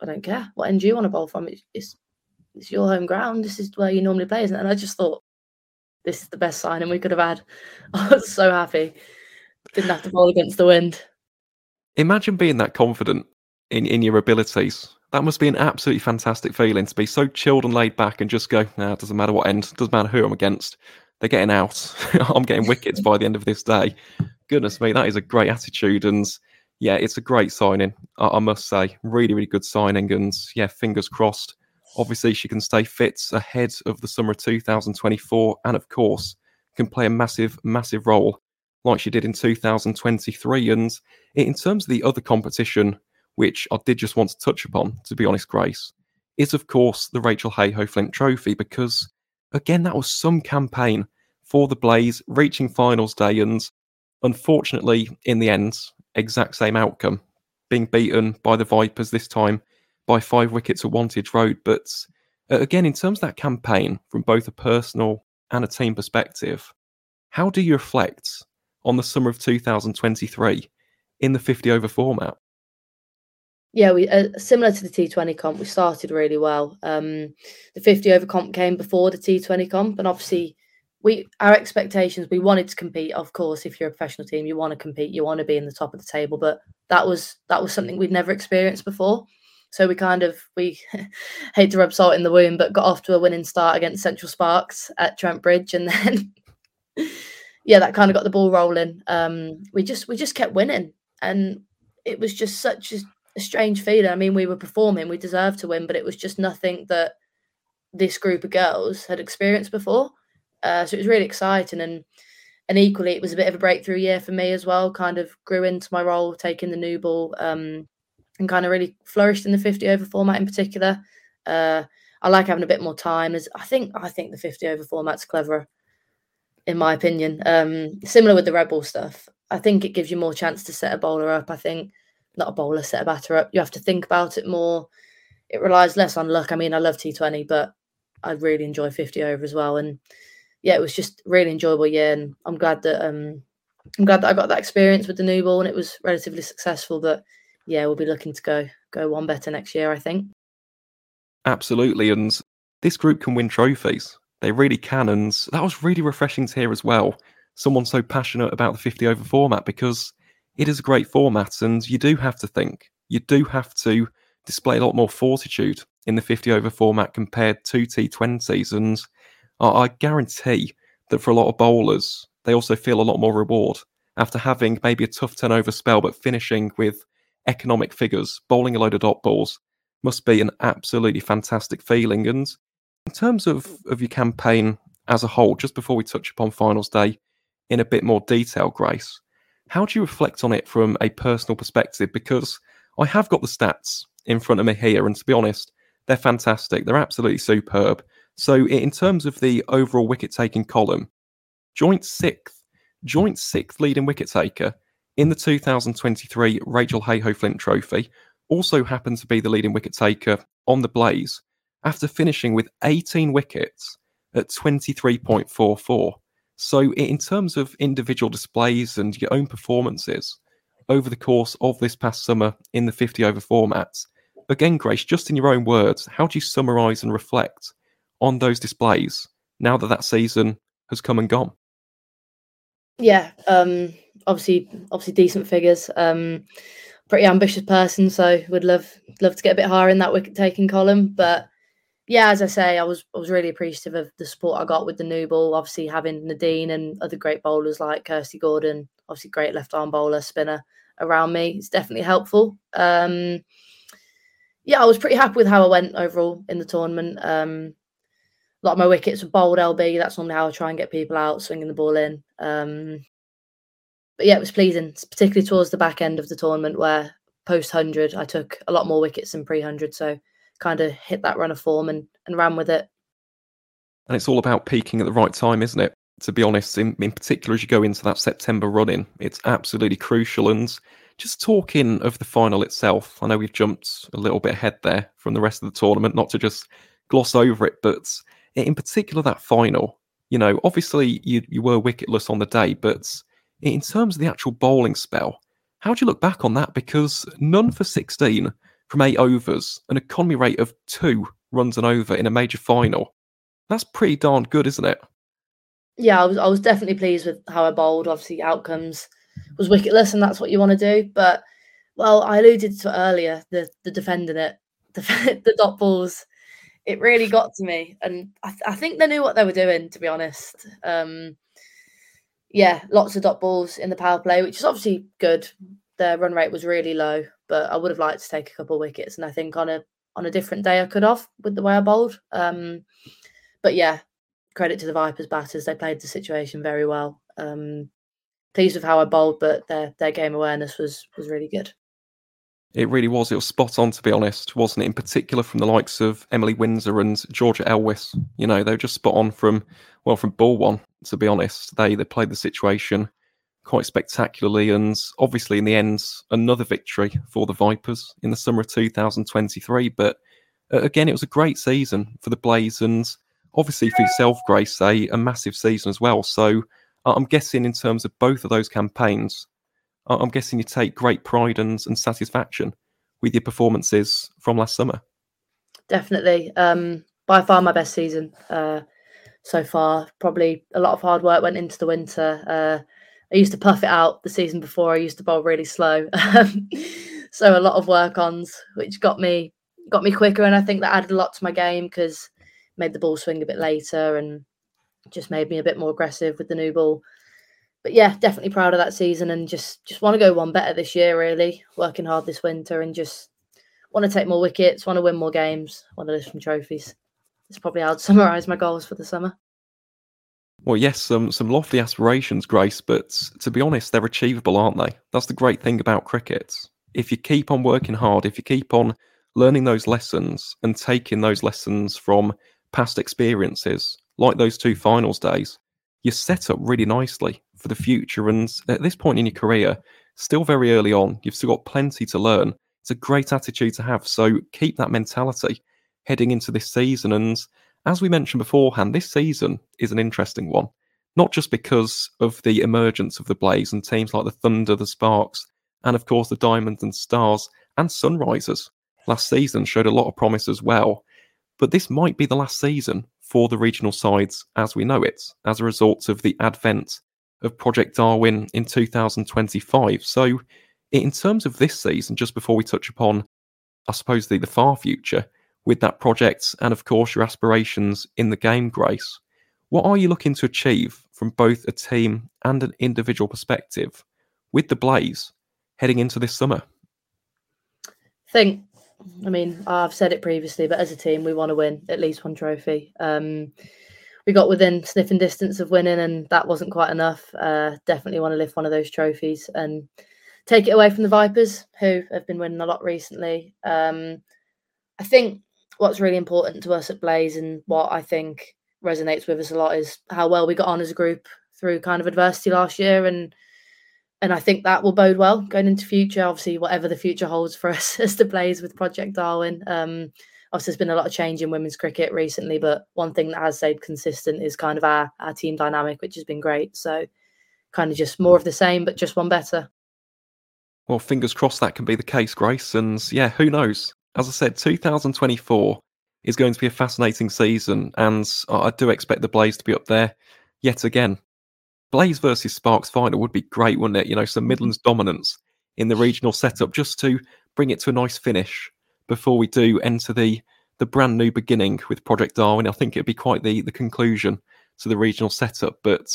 I don't care. What end do you want to bowl from? It's it's, it's your home ground. This is where you normally play, isn't it? And I just thought, this is the best signing we could have had. I was so happy. Didn't have to bowl against the wind. Imagine being that confident in, in your abilities that must be an absolutely fantastic feeling to be so chilled and laid back and just go, nah, it doesn't matter what end, doesn't matter who I'm against. They're getting out. I'm getting wickets by the end of this day. Goodness me, that is a great attitude. And yeah, it's a great signing, I, I must say. Really, really good signing. And yeah, fingers crossed. Obviously, she can stay fit ahead of the summer of 2024. And of course, can play a massive, massive role like she did in 2023. And in terms of the other competition which I did just want to touch upon, to be honest, Grace, is of course the Rachel Heyhoe Flint Trophy, because again, that was some campaign for the Blaze reaching finals day, and unfortunately, in the end, exact same outcome, being beaten by the Vipers this time by five wickets at Wantage Road. But uh, again, in terms of that campaign, from both a personal and a team perspective, how do you reflect on the summer of 2023 in the 50 over format? Yeah, we uh, similar to the T20 comp, we started really well. Um, the 50 over comp came before the T20 comp, and obviously, we our expectations we wanted to compete. Of course, if you're a professional team, you want to compete, you want to be in the top of the table. But that was that was something we'd never experienced before. so we kind of we hate to rub salt in the wound, but got off to a winning start against Central Sparks at Trent Bridge, and then yeah, that kind of got the ball rolling. Um, we just we just kept winning, and it was just such a, a strange feeling. I mean, we were performing, we deserved to win, but it was just nothing that this group of girls had experienced before. Uh, so it was really exciting, and and equally, it was a bit of a breakthrough year for me as well. Kind of grew into my role, taking the new ball. Um, and kind of really flourished in the 50 over format in particular. Uh, I like having a bit more time. As I think, I think the 50 over format's cleverer, in my opinion. Um, similar with the red ball stuff. I think it gives you more chance to set a bowler up. I think not a bowler, set a batter up. You have to think about it more. It relies less on luck. I mean, I love T20, but I really enjoy 50 over as well. And yeah, it was just really enjoyable year. And I'm glad that um, I'm glad that I got that experience with the new ball and it was relatively successful. But yeah, we'll be looking to go go one better next year, I think. Absolutely, and this group can win trophies. They really can, and that was really refreshing to hear as well. Someone so passionate about the 50 over format because it is a great format, and you do have to think. You do have to display a lot more fortitude in the 50 over format compared to T20s, and I guarantee that for a lot of bowlers, they also feel a lot more reward after having maybe a tough turnover spell, but finishing with economic figures, bowling a load of dot balls must be an absolutely fantastic feeling. And in terms of, of your campaign as a whole, just before we touch upon finals day in a bit more detail, Grace, how do you reflect on it from a personal perspective? Because I have got the stats in front of me here, and to be honest, they're fantastic. They're absolutely superb. So, in terms of the overall wicket taking column, joint sixth, joint sixth leading wicket taker in the 2023 Rachel Heyhoe Flint Trophy, also happened to be the leading wicket taker on the Blaze after finishing with 18 wickets at 23.44. So, in terms of individual displays and your own performances over the course of this past summer in the 50 over formats, again, Grace, just in your own words, how do you summarise and reflect on those displays now that that season has come and gone? Yeah, um, obviously, obviously decent figures. Um, pretty ambitious person, so would love love to get a bit higher in that wicket taking column. But yeah, as I say, I was I was really appreciative of the support I got with the new ball. Obviously, having Nadine and other great bowlers like Kirsty Gordon, obviously great left arm bowler, spinner around me, it's definitely helpful. Um, yeah, I was pretty happy with how I went overall in the tournament. Um, a lot of my wickets were bowled LB. That's normally how I try and get people out, swinging the ball in. Um, but yeah, it was pleasing, particularly towards the back end of the tournament where post 100, I took a lot more wickets than pre 100. So kind of hit that run of form and, and ran with it. And it's all about peaking at the right time, isn't it? To be honest, in, in particular, as you go into that September running, it's absolutely crucial. And just talking of the final itself, I know we've jumped a little bit ahead there from the rest of the tournament, not to just gloss over it, but in particular, that final, you know, obviously you, you were wicketless on the day, but in terms of the actual bowling spell, how do you look back on that? Because none for 16 from eight overs, an economy rate of two runs an over in a major final. That's pretty darn good, isn't it? Yeah, I was I was definitely pleased with how I bowled. Obviously, outcomes was wicketless, and that's what you want to do. But well, I alluded to earlier the the defending it, the, the dot balls. It really got to me, and I, th- I think they knew what they were doing. To be honest, um, yeah, lots of dot balls in the power play, which is obviously good. Their run rate was really low, but I would have liked to take a couple of wickets. And I think on a on a different day I could have with the way I bowled. Um, but yeah, credit to the Vipers batters. They played the situation very well. Um, pleased with how I bowled, but their their game awareness was was really good. It really was. It was spot on, to be honest, wasn't it? In particular, from the likes of Emily Windsor and Georgia Elwiss. You know, they were just spot on from, well, from ball one, to be honest. They they played the situation quite spectacularly, and obviously, in the end, another victory for the Vipers in the summer of 2023. But uh, again, it was a great season for the Blaze, and obviously for yourself, Grace, a, a massive season as well. So I'm guessing, in terms of both of those campaigns, I'm guessing you take great pride and, and satisfaction with your performances from last summer. Definitely. Um, by far my best season uh, so far. Probably a lot of hard work went into the winter. Uh, I used to puff it out the season before. I used to bowl really slow. Um, so a lot of work ons, which got me got me quicker, and I think that added a lot to my game because made the ball swing a bit later and just made me a bit more aggressive with the new ball. But yeah, definitely proud of that season and just just want to go one better this year. Really working hard this winter and just want to take more wickets, want to win more games, want to lift some trophies. That's probably how I'd summarise my goals for the summer. Well, yes, some some lofty aspirations, Grace, but to be honest, they're achievable, aren't they? That's the great thing about cricket. If you keep on working hard, if you keep on learning those lessons and taking those lessons from past experiences, like those two finals days, you're set up really nicely for the future. And at this point in your career, still very early on, you've still got plenty to learn. It's a great attitude to have. So keep that mentality heading into this season. And as we mentioned beforehand, this season is an interesting one, not just because of the emergence of the Blaze and teams like the Thunder, the Sparks, and of course the Diamonds and Stars and Sunrisers last season showed a lot of promise as well. But this might be the last season for the regional sides as we know it, as a result of the advent of Project Darwin in 2025. So, in terms of this season, just before we touch upon, I suppose, the, the far future, with that project and, of course, your aspirations in the game, Grace. What are you looking to achieve from both a team and an individual perspective with the Blaze heading into this summer? I think, I mean, I've said it previously, but as a team, we want to win at least one trophy. Um, we got within sniffing distance of winning, and that wasn't quite enough. Uh, definitely want to lift one of those trophies and take it away from the Vipers, who have been winning a lot recently. Um, I think what's really important to us at Blaze and what I think resonates with us a lot is how well we got on as a group through kind of adversity last year and and I think that will bode well going into future. Obviously, whatever the future holds for us as the Blaze with Project Darwin. Um, obviously, there's been a lot of change in women's cricket recently, but one thing that has stayed consistent is kind of our our team dynamic, which has been great. So, kind of just more of the same, but just one better. Well, fingers crossed that can be the case, Grace. And yeah, who knows? As I said, 2024 is going to be a fascinating season, and I do expect the Blaze to be up there yet again. Blaze versus Sparks final would be great, wouldn't it? You know, some Midlands dominance in the regional setup just to bring it to a nice finish before we do enter the the brand new beginning with Project Darwin. I think it'd be quite the the conclusion to the regional setup. But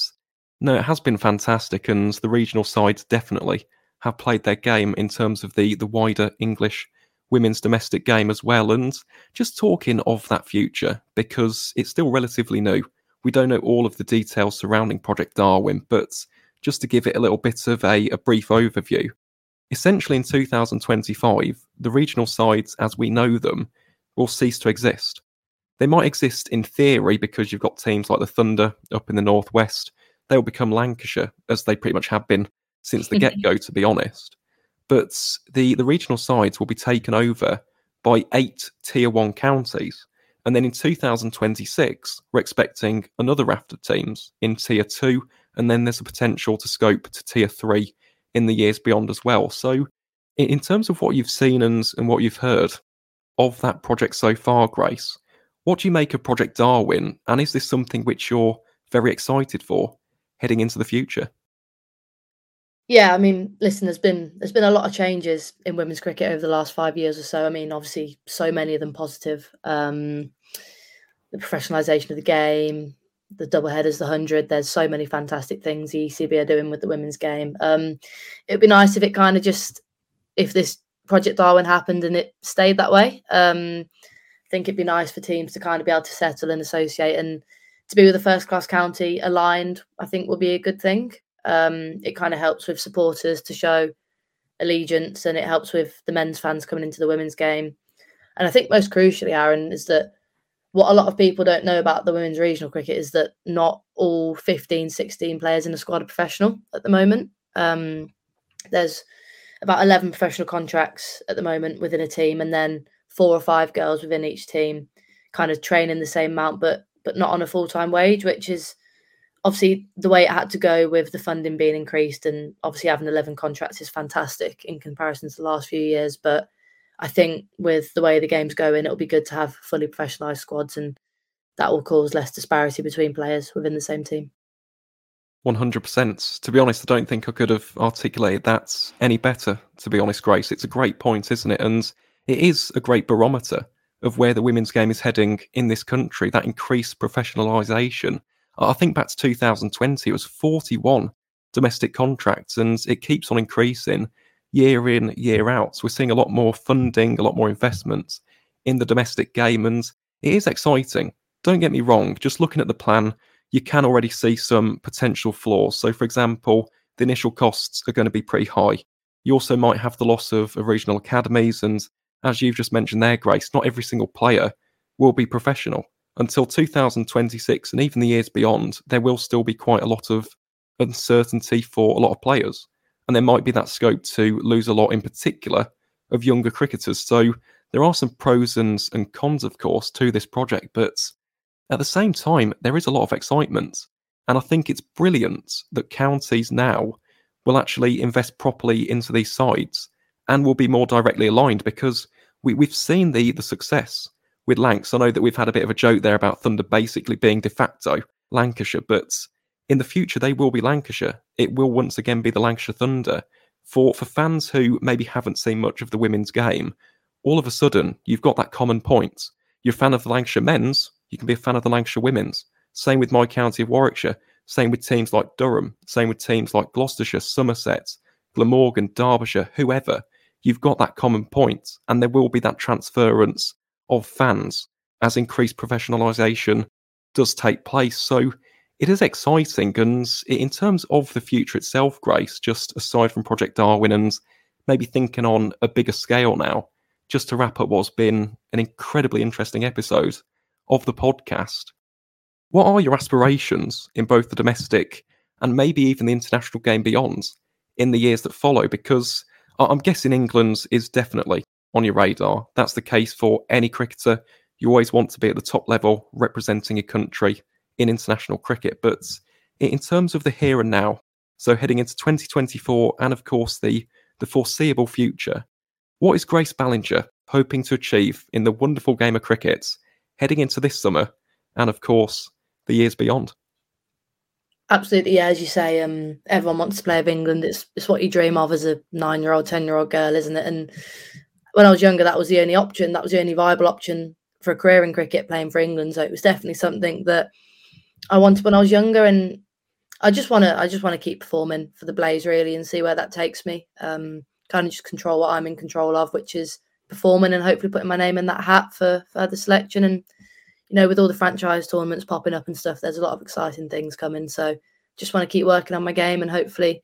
no, it has been fantastic, and the regional sides definitely have played their game in terms of the the wider English women's domestic game as well. And just talking of that future, because it's still relatively new. We don't know all of the details surrounding Project Darwin, but just to give it a little bit of a, a brief overview, essentially in 2025, the regional sides as we know them will cease to exist. They might exist in theory because you've got teams like the Thunder up in the northwest. They'll become Lancashire, as they pretty much have been since the get go, to be honest but the, the regional sides will be taken over by eight tier one counties. And then in 2026, we're expecting another raft of teams in tier two, and then there's a potential to scope to tier three in the years beyond as well. So, in terms of what you've seen and, and what you've heard of that project so far, Grace, what do you make of Project Darwin? And is this something which you're very excited for heading into the future? Yeah, I mean, listen, there's been there's been a lot of changes in women's cricket over the last five years or so. I mean, obviously, so many of them positive. Um, the professionalisation of the game, the double headers, the hundred. There's so many fantastic things the ECB are doing with the women's game. Um, it'd be nice if it kind of just if this Project Darwin happened and it stayed that way. Um, I think it'd be nice for teams to kind of be able to settle and associate and to be with a first class county aligned. I think will be a good thing. Um, it kind of helps with supporters to show allegiance and it helps with the men's fans coming into the women's game. And I think most crucially, Aaron, is that what a lot of people don't know about the women's regional cricket is that not all 15, 16 players in the squad are professional at the moment. Um, there's about 11 professional contracts at the moment within a team, and then four or five girls within each team kind of training the same amount, but but not on a full time wage, which is obviously the way it had to go with the funding being increased and obviously having 11 contracts is fantastic in comparison to the last few years but i think with the way the game's going it'll be good to have fully professionalized squads and that will cause less disparity between players within the same team. 100% to be honest i don't think i could have articulated that any better to be honest grace. It's a great point isn't it? And it is a great barometer of where the women's game is heading in this country, that increased professionalisation. I think back to 2020, it was 41 domestic contracts, and it keeps on increasing year in, year out. So we're seeing a lot more funding, a lot more investments in the domestic game, and it is exciting. Don't get me wrong, just looking at the plan, you can already see some potential flaws. So, for example, the initial costs are going to be pretty high. You also might have the loss of, of regional academies, and as you've just mentioned there, Grace, not every single player will be professional. Until 2026 and even the years beyond, there will still be quite a lot of uncertainty for a lot of players. And there might be that scope to lose a lot, in particular, of younger cricketers. So there are some pros and, and cons, of course, to this project. But at the same time, there is a lot of excitement. And I think it's brilliant that counties now will actually invest properly into these sides and will be more directly aligned because we, we've seen the, the success with Lancs. I know that we've had a bit of a joke there about Thunder basically being de facto Lancashire, but in the future they will be Lancashire. It will once again be the Lancashire Thunder. For for fans who maybe haven't seen much of the women's game, all of a sudden you've got that common point. You're a fan of the Lancashire men's, you can be a fan of the Lancashire women's. Same with my county of Warwickshire. Same with teams like Durham. Same with teams like Gloucestershire, Somerset, Glamorgan, Derbyshire, whoever. You've got that common point, and there will be that transference of fans as increased professionalisation does take place. So it is exciting. And in terms of the future itself, Grace, just aside from Project Darwin and maybe thinking on a bigger scale now, just to wrap up what's been an incredibly interesting episode of the podcast, what are your aspirations in both the domestic and maybe even the international game beyond in the years that follow? Because I'm guessing England's is definitely on your radar. That's the case for any cricketer. You always want to be at the top level representing your country in international cricket. But in terms of the here and now, so heading into 2024 and of course the, the foreseeable future, what is Grace Ballinger hoping to achieve in the wonderful game of cricket heading into this summer and of course the years beyond? Absolutely, yeah. As you say, um, everyone wants to play of England. It's it's what you dream of as a nine-year-old, ten-year-old girl, isn't it? And when I was younger, that was the only option. That was the only viable option for a career in cricket, playing for England. So it was definitely something that I wanted when I was younger, and I just want to I just want to keep performing for the Blaze really and see where that takes me. Um, kind of just control what I'm in control of, which is performing and hopefully putting my name in that hat for further selection. And you know, with all the franchise tournaments popping up and stuff, there's a lot of exciting things coming. So just want to keep working on my game and hopefully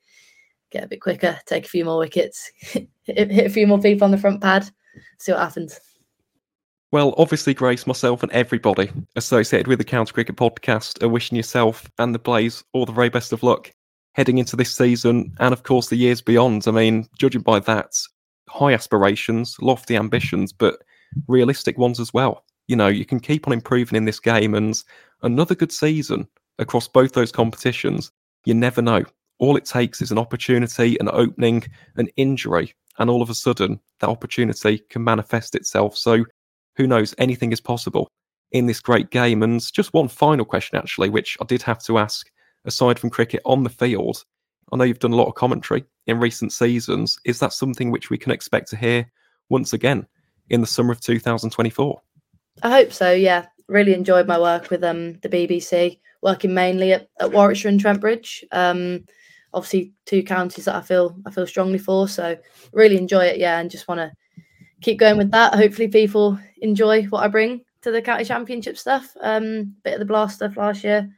get a bit quicker, take a few more wickets, hit, a few more people on the front pad, see what happens. Well, obviously, Grace, myself, and everybody associated with the County Cricket Podcast are wishing yourself and the Blaze all the very best of luck heading into this season and, of course, the years beyond. I mean, judging by that, high aspirations, lofty ambitions, but realistic ones as well. You know, you can keep on improving in this game, and another good season across both those competitions, you never know. All it takes is an opportunity, an opening, an injury, and all of a sudden, that opportunity can manifest itself. So, who knows, anything is possible in this great game. And just one final question, actually, which I did have to ask aside from cricket on the field. I know you've done a lot of commentary in recent seasons. Is that something which we can expect to hear once again in the summer of 2024? I hope so, yeah. Really enjoyed my work with um, the BBC, working mainly at, at Warwickshire and Trent Bridge. Um, obviously, two counties that I feel I feel strongly for. So really enjoy it, yeah, and just want to keep going with that. Hopefully, people enjoy what I bring to the county championship stuff. Um, bit of the blast stuff last year,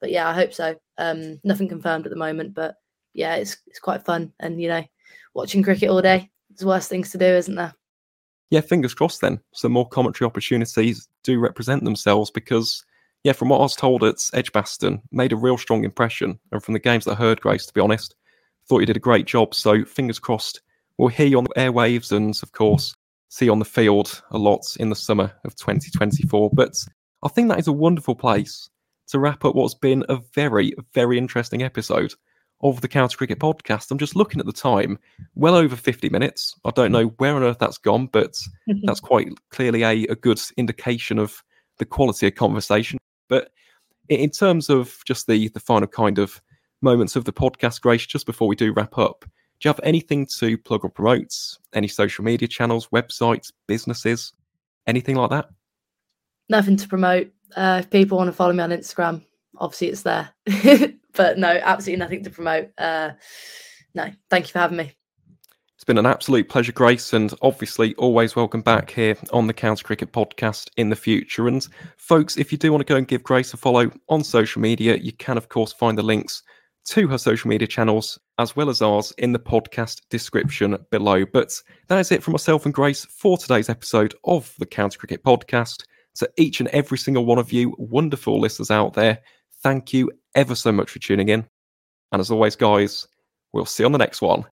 but yeah, I hope so. Um, nothing confirmed at the moment, but yeah, it's it's quite fun. And you know, watching cricket all day is worse things to do, isn't there? Yeah, fingers crossed. Then some more commentary opportunities do represent themselves because. Yeah, from what I was told at Edgbaston, made a real strong impression. And from the games that I heard, Grace, to be honest, thought you did a great job. So fingers crossed, we'll hear you on the airwaves and, of course, see you on the field a lot in the summer of 2024. But I think that is a wonderful place to wrap up what's been a very, very interesting episode of the County Cricket Podcast. I'm just looking at the time, well over 50 minutes. I don't know where on earth that's gone, but mm-hmm. that's quite clearly a, a good indication of the quality of conversation. In terms of just the the final kind of moments of the podcast, Grace, just before we do wrap up, Do you have anything to plug or promote? Any social media channels, websites, businesses, anything like that? Nothing to promote. Uh, if people want to follow me on Instagram, obviously it's there. but no, absolutely nothing to promote. Uh, no, thank you for having me. Been an absolute pleasure, Grace, and obviously always welcome back here on the County Cricket Podcast in the future. And folks, if you do want to go and give Grace a follow on social media, you can, of course, find the links to her social media channels as well as ours in the podcast description below. But that is it from myself and Grace for today's episode of the County Cricket Podcast. To each and every single one of you wonderful listeners out there, thank you ever so much for tuning in. And as always, guys, we'll see you on the next one.